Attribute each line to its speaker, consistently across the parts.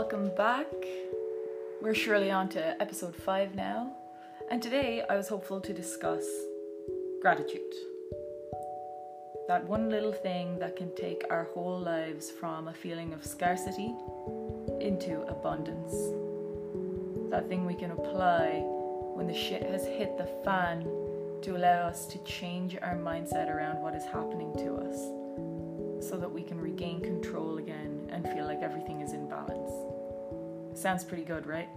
Speaker 1: welcome back. We're surely on to episode 5 now, and today I was hopeful to discuss gratitude. That one little thing that can take our whole lives from a feeling of scarcity into abundance. That thing we can apply when the shit has hit the fan to allow us to change our mindset around what is happening to us so that we can regain control again and feel like everything is. Sounds pretty good, right?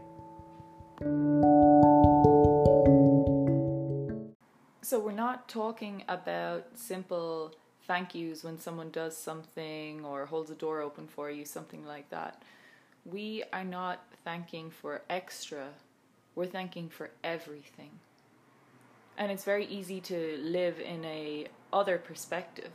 Speaker 1: So, we're not talking about simple thank yous when someone does something or holds a door open for you, something like that. We are not thanking for extra, we're thanking for everything. And it's very easy to live in a other perspective.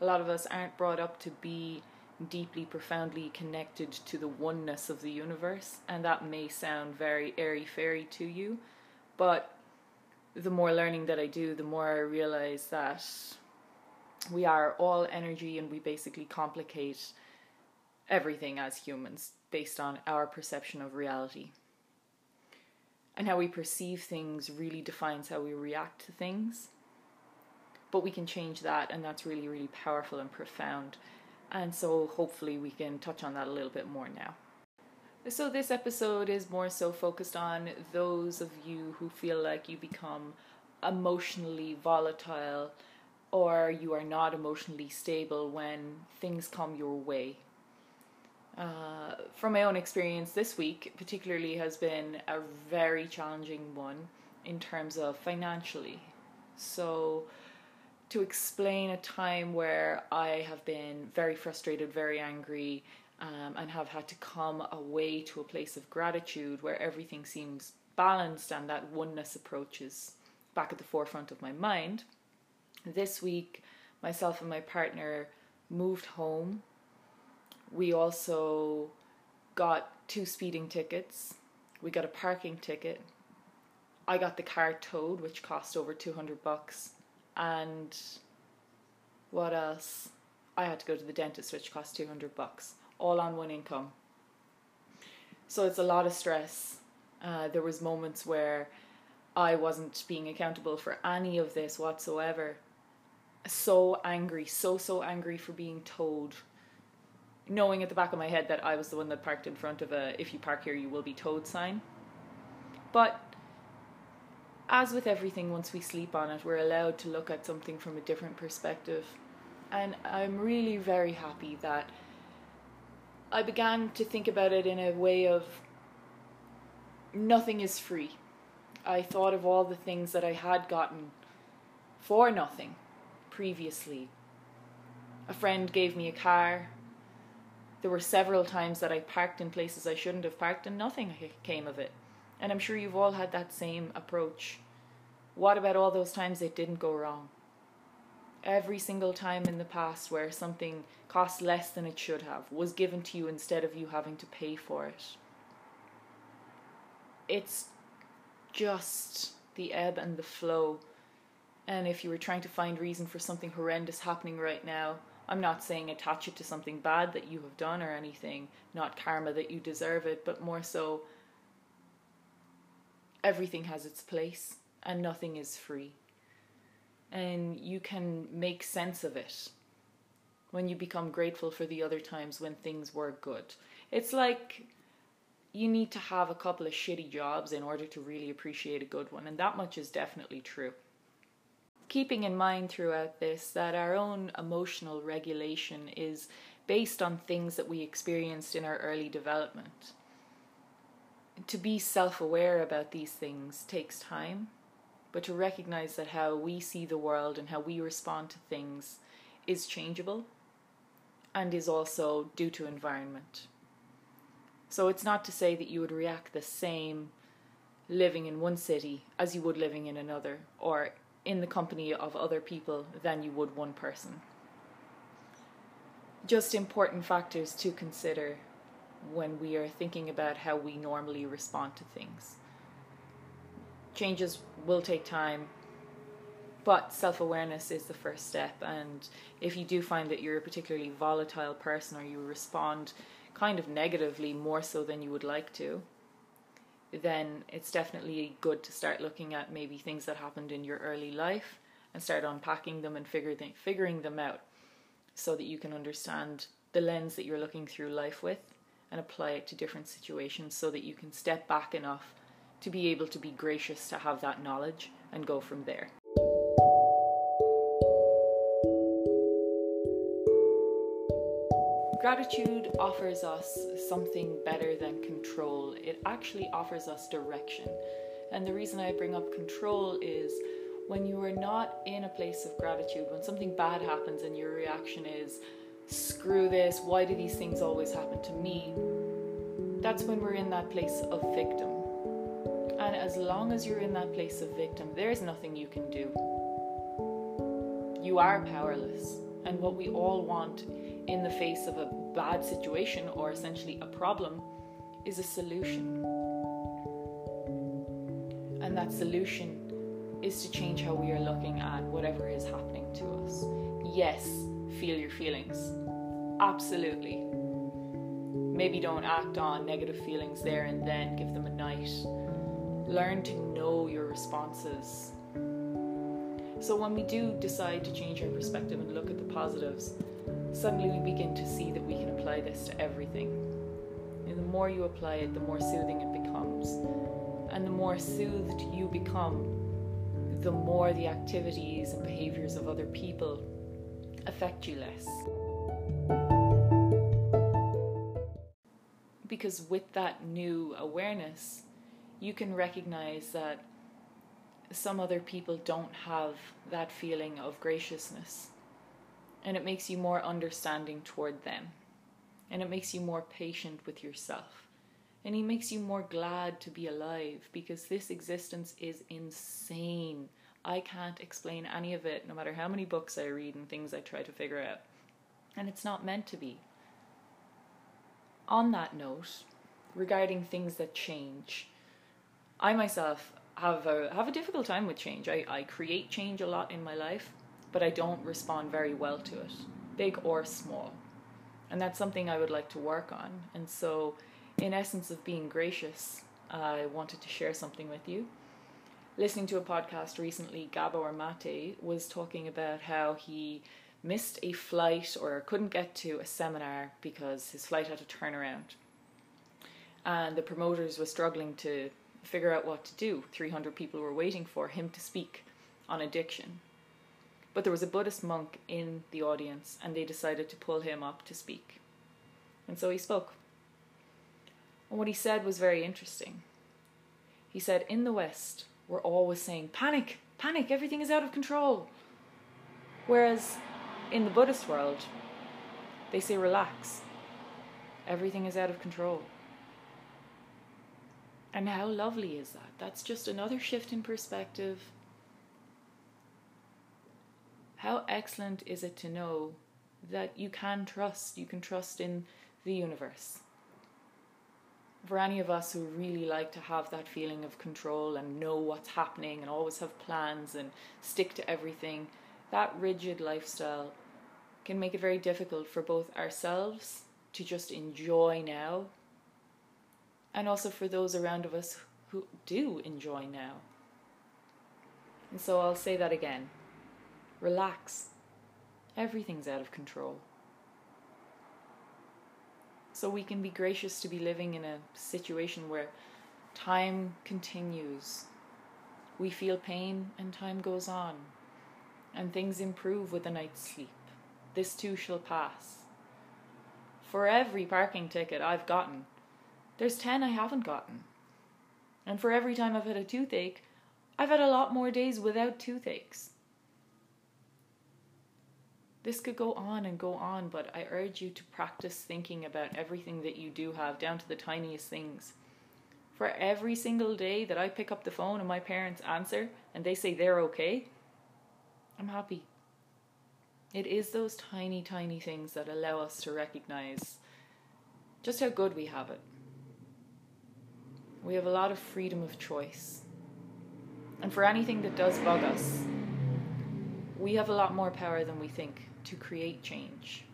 Speaker 1: A lot of us aren't brought up to be deeply, profoundly connected to the oneness of the universe, and that may sound very airy fairy to you, but the more learning that I do, the more I realize that we are all energy and we basically complicate everything as humans based on our perception of reality. And how we perceive things really defines how we react to things. But we can change that, and that's really, really powerful and profound. And so hopefully we can touch on that a little bit more now. So, this episode is more so focused on those of you who feel like you become emotionally volatile or you are not emotionally stable when things come your way. Uh, from my own experience this week, particularly, has been a very challenging one in terms of financially. So, to explain a time where I have been very frustrated, very angry, um, and have had to come away to a place of gratitude where everything seems balanced and that oneness approaches back at the forefront of my mind. This week, myself and my partner moved home. We also got two speeding tickets. We got a parking ticket. I got the car towed, which cost over 200 bucks and what else? I had to go to the dentist, which cost 200 bucks, all on one income. So it's a lot of stress. Uh, there was moments where I wasn't being accountable for any of this whatsoever. So angry, so so angry for being told, knowing at the back of my head that I was the one that parked in front of a "If you park here, you will be towed" sign. But as with everything, once we sleep on it, we're allowed to look at something from a different perspective. And I'm really very happy that I began to think about it in a way of nothing is free. I thought of all the things that I had gotten for nothing previously. A friend gave me a car. There were several times that I parked in places I shouldn't have parked and nothing came of it. And I'm sure you've all had that same approach. What about all those times it didn't go wrong? Every single time in the past where something cost less than it should have was given to you instead of you having to pay for it. It's just the ebb and the flow. And if you were trying to find reason for something horrendous happening right now, I'm not saying attach it to something bad that you have done or anything, not karma that you deserve it, but more so everything has its place and nothing is free. And you can make sense of it when you become grateful for the other times when things were good. It's like you need to have a couple of shitty jobs in order to really appreciate a good one, and that much is definitely true. Keeping in mind throughout this that our own emotional regulation is based on things that we experienced in our early development to be self aware about these things takes time, but to recognize that how we see the world and how we respond to things is changeable and is also due to environment. So it's not to say that you would react the same living in one city as you would living in another or in the company of other people than you would one person. Just important factors to consider when we are thinking about how we normally respond to things. Changes will take time, but self awareness is the first step. And if you do find that you're a particularly volatile person or you respond kind of negatively more so than you would like to, then it's definitely good to start looking at maybe things that happened in your early life and start unpacking them and figure them, figuring them out so that you can understand the lens that you're looking through life with and apply it to different situations so that you can step back enough to be able to be gracious to have that knowledge and go from there. Gratitude offers us something better than control. It actually offers us direction. And the reason I bring up control is when you are not in a place of gratitude, when something bad happens and your reaction is, screw this, why do these things always happen to me? That's when we're in that place of victim. And as long as you're in that place of victim, there's nothing you can do. You are powerless. And what we all want in the face of a bad situation or essentially a problem is a solution. And that solution is to change how we are looking at whatever is happening to us. Yes, feel your feelings. Absolutely. Maybe don't act on negative feelings there and then, give them a night. Learn to know your responses. So, when we do decide to change our perspective and look at the positives, suddenly we begin to see that we can apply this to everything. And the more you apply it, the more soothing it becomes. And the more soothed you become, the more the activities and behaviors of other people affect you less. Because with that new awareness, you can recognize that some other people don't have that feeling of graciousness and it makes you more understanding toward them. And it makes you more patient with yourself. And it makes you more glad to be alive because this existence is insane. I can't explain any of it, no matter how many books I read and things I try to figure out. And it's not meant to be. On that note, regarding things that change, I myself have a, have a difficult time with change. I, I create change a lot in my life but I don't respond very well to it, big or small. And that's something I would like to work on. And so, in essence of being gracious, I wanted to share something with you. Listening to a podcast recently, Gabor Mate was talking about how he missed a flight or couldn't get to a seminar because his flight had to turn around. And the promoters were struggling to figure out what to do. 300 people were waiting for him to speak on addiction. But there was a Buddhist monk in the audience, and they decided to pull him up to speak. And so he spoke. And what he said was very interesting. He said, In the West, we're always saying, panic, panic, everything is out of control. Whereas in the Buddhist world, they say, relax, everything is out of control. And how lovely is that? That's just another shift in perspective how excellent is it to know that you can trust, you can trust in the universe. For any of us who really like to have that feeling of control and know what's happening and always have plans and stick to everything, that rigid lifestyle can make it very difficult for both ourselves to just enjoy now and also for those around of us who do enjoy now. And so I'll say that again. Relax. Everything's out of control. So we can be gracious to be living in a situation where time continues. We feel pain and time goes on, and things improve with a night's sleep. This too shall pass. For every parking ticket I've gotten, there's 10 I haven't gotten. And for every time I've had a toothache, I've had a lot more days without toothaches. This could go on and go on, but I urge you to practice thinking about everything that you do have, down to the tiniest things. For every single day that I pick up the phone and my parents answer and they say they're okay, I'm happy. It is those tiny, tiny things that allow us to recognize just how good we have it. We have a lot of freedom of choice. And for anything that does bug us, we have a lot more power than we think to create change.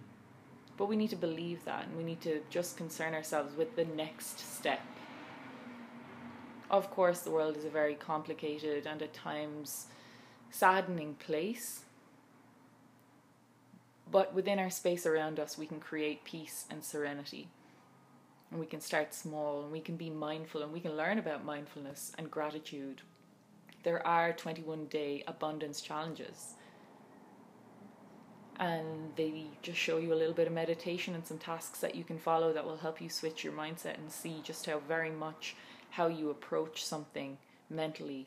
Speaker 1: But we need to believe that and we need to just concern ourselves with the next step. Of course, the world is a very complicated and at times saddening place. But within our space around us, we can create peace and serenity. And we can start small and we can be mindful and we can learn about mindfulness and gratitude. There are 21 day abundance challenges and they just show you a little bit of meditation and some tasks that you can follow that will help you switch your mindset and see just how very much how you approach something mentally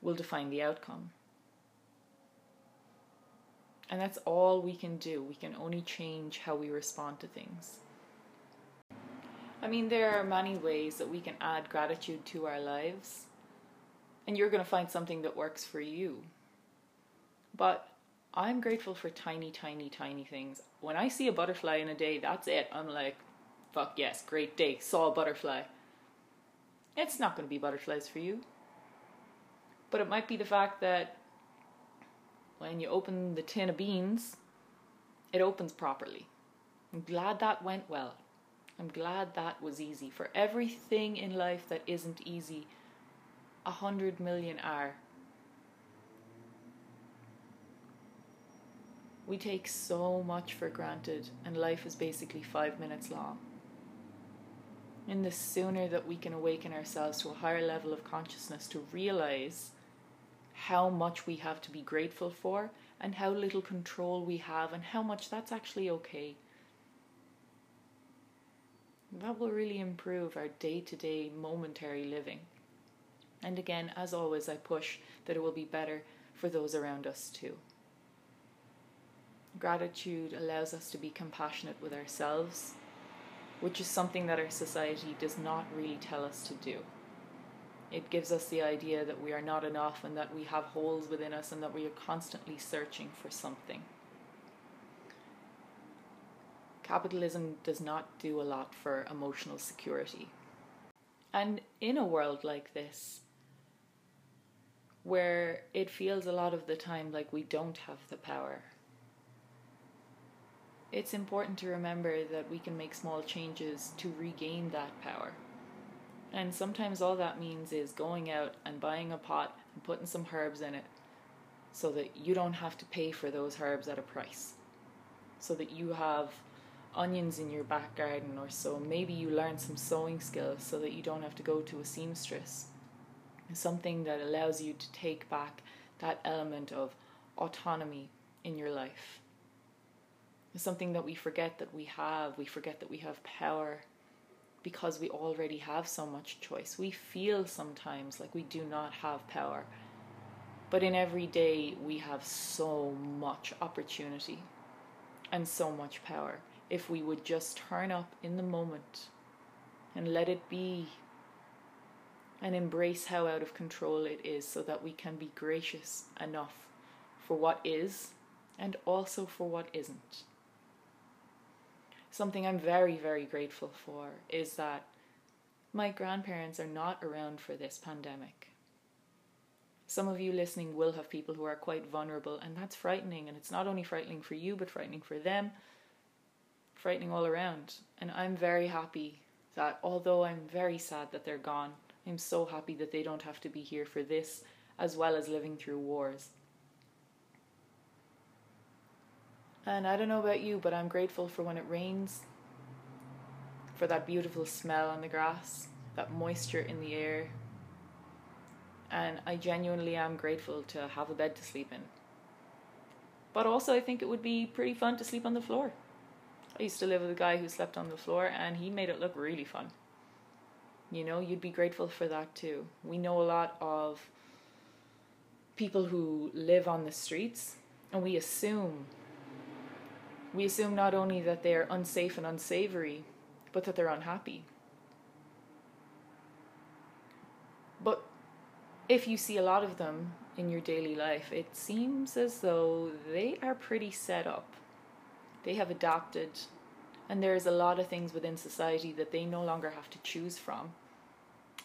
Speaker 1: will define the outcome. And that's all we can do. We can only change how we respond to things. I mean, there are many ways that we can add gratitude to our lives, and you're going to find something that works for you. But I'm grateful for tiny, tiny, tiny things. When I see a butterfly in a day, that's it. I'm like, fuck yes, great day. Saw a butterfly. It's not going to be butterflies for you. But it might be the fact that when you open the tin of beans, it opens properly. I'm glad that went well. I'm glad that was easy. For everything in life that isn't easy, a hundred million are. We take so much for granted, and life is basically five minutes long. And the sooner that we can awaken ourselves to a higher level of consciousness to realize how much we have to be grateful for and how little control we have, and how much that's actually okay. That will really improve our day to day momentary living. And again, as always, I push that it will be better for those around us too. Gratitude allows us to be compassionate with ourselves, which is something that our society does not really tell us to do. It gives us the idea that we are not enough and that we have holes within us and that we are constantly searching for something. Capitalism does not do a lot for emotional security. And in a world like this, where it feels a lot of the time like we don't have the power it's important to remember that we can make small changes to regain that power. And sometimes all that means is going out and buying a pot and putting some herbs in it so that you don't have to pay for those herbs at a price. So that you have onions in your back garden or so. Maybe you learn some sewing skills so that you don't have to go to a seamstress. Something that allows you to take back that element of autonomy in your life something that we forget that we have. We forget that we have power because we already have so much choice. We feel sometimes like we do not have power. But in every day, we have so much opportunity and so much power if we would just turn up in the moment and let it be and embrace how out of control it is so that we can be gracious enough for what is and also for what isn't something I'm very, very grateful for is that my grandparents are not around for this pandemic. Some of you listening will have people who are quite vulnerable, and that's frightening. And it's not only frightening for you, but frightening for them, frightening all around. And I'm very happy that, although I'm very sad that they're gone, I'm so happy that they don't have to be here for this, as well as living through wars. And I don't know about you, but I'm grateful for when it rains, for that beautiful smell on the grass, that moisture in the air. And I genuinely am grateful to have a bed to sleep in. But also, I think it would be pretty fun to sleep on the floor. I used to live with a guy who slept on the floor, and he made it look really fun. You know, you'd be grateful for that too. We know a lot of people who live on the streets, and we assume we assume not only that they are unsafe and unsavory, but that they're unhappy. But if you see a lot of them in your daily life, it seems as though they are pretty set up. They have adapted, and there's a lot of things within society that they no longer have to choose from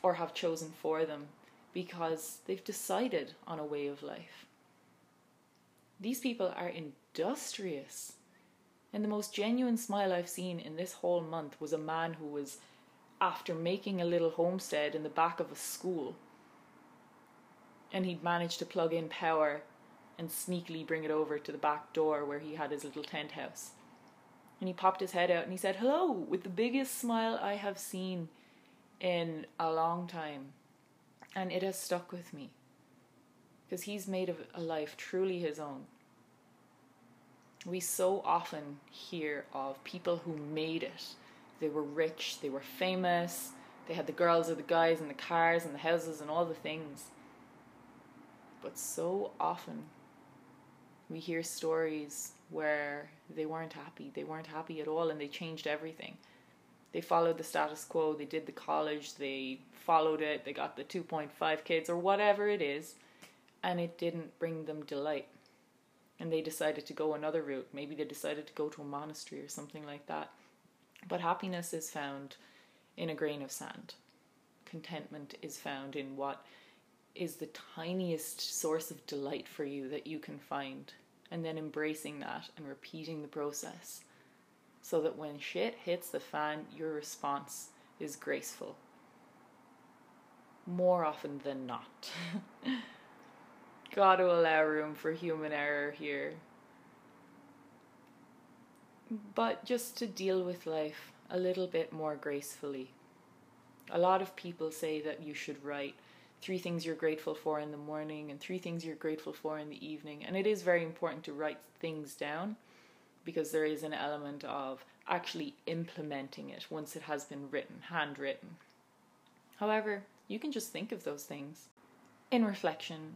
Speaker 1: or have chosen for them because they've decided on a way of life. These people are industrious And the most genuine smile I've seen in this whole month was a man who was after making a little homestead in the back of a school. And he'd managed to plug in power and sneakily bring it over to the back door where he had his little tent house. And he popped his head out and he said, Hello, with the biggest smile I have seen in a long time. And it has stuck with me. Because he's made a life truly his own. We so often hear of people who made it. They were rich, they were famous, they had the girls or the guys and the cars and the houses and all the things. But so often we hear stories where they weren't happy. They weren't happy at all and they changed everything. They followed the status quo, they did the college, they followed it, they got the 2.5 kids or whatever it is, and it didn't bring them delight. And they decided to go another route. Maybe they decided to go to a monastery or something like that. But happiness is found in a grain of sand. Contentment is found in what is the tiniest source of delight for you that you can find and then embracing that and repeating the process so that when shit hits the fan, your response is graceful. More often than not. Gotta allow room for human error here. But just to deal with life a little bit more gracefully. A lot of people say that you should write three things you're grateful for in the morning and three things you're grateful for in the evening. And it is very important to write things down because there is an element of actually implementing it once it has been written, handwritten. However, you can just think of those things. In reflection,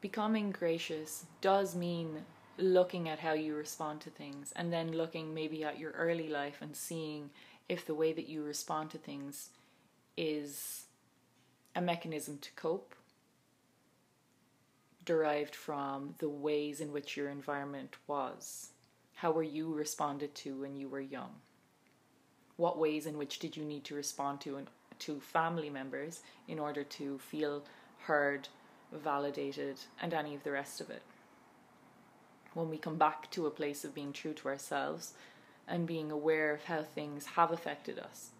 Speaker 1: becoming gracious does mean looking at how you respond to things and then looking maybe at your early life and seeing if the way that you respond to things is a mechanism to cope derived from the ways in which your environment was. How were you responded to when you were young? What ways in which did you need to respond to and to family members in order to feel heard, validated, and any of the rest of it? When we come back to a place of being true to ourselves and being aware of how things have affected us,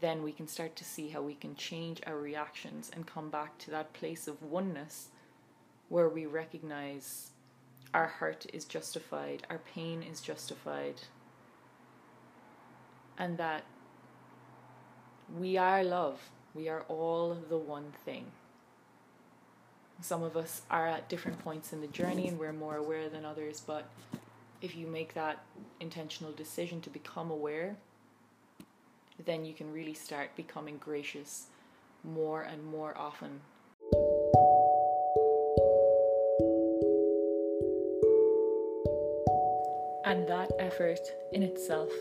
Speaker 1: then we can start to see how we can change our reactions and come back to that place of oneness where we recognize our hurt is justified, our pain is justified, and that we are love. We are all the one thing. Some of us are at different points in the journey and we're more aware than others, but if you make that intentional decision to become aware, then you can really start becoming gracious more and more often. And that effort in itself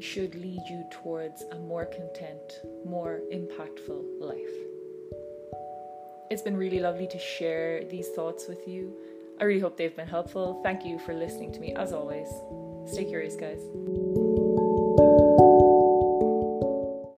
Speaker 1: should lead you towards a more content, more impactful life. It's been really lovely to share these thoughts with you. I really hope they've been helpful. Thank you for listening to me as always. Stay curious, guys.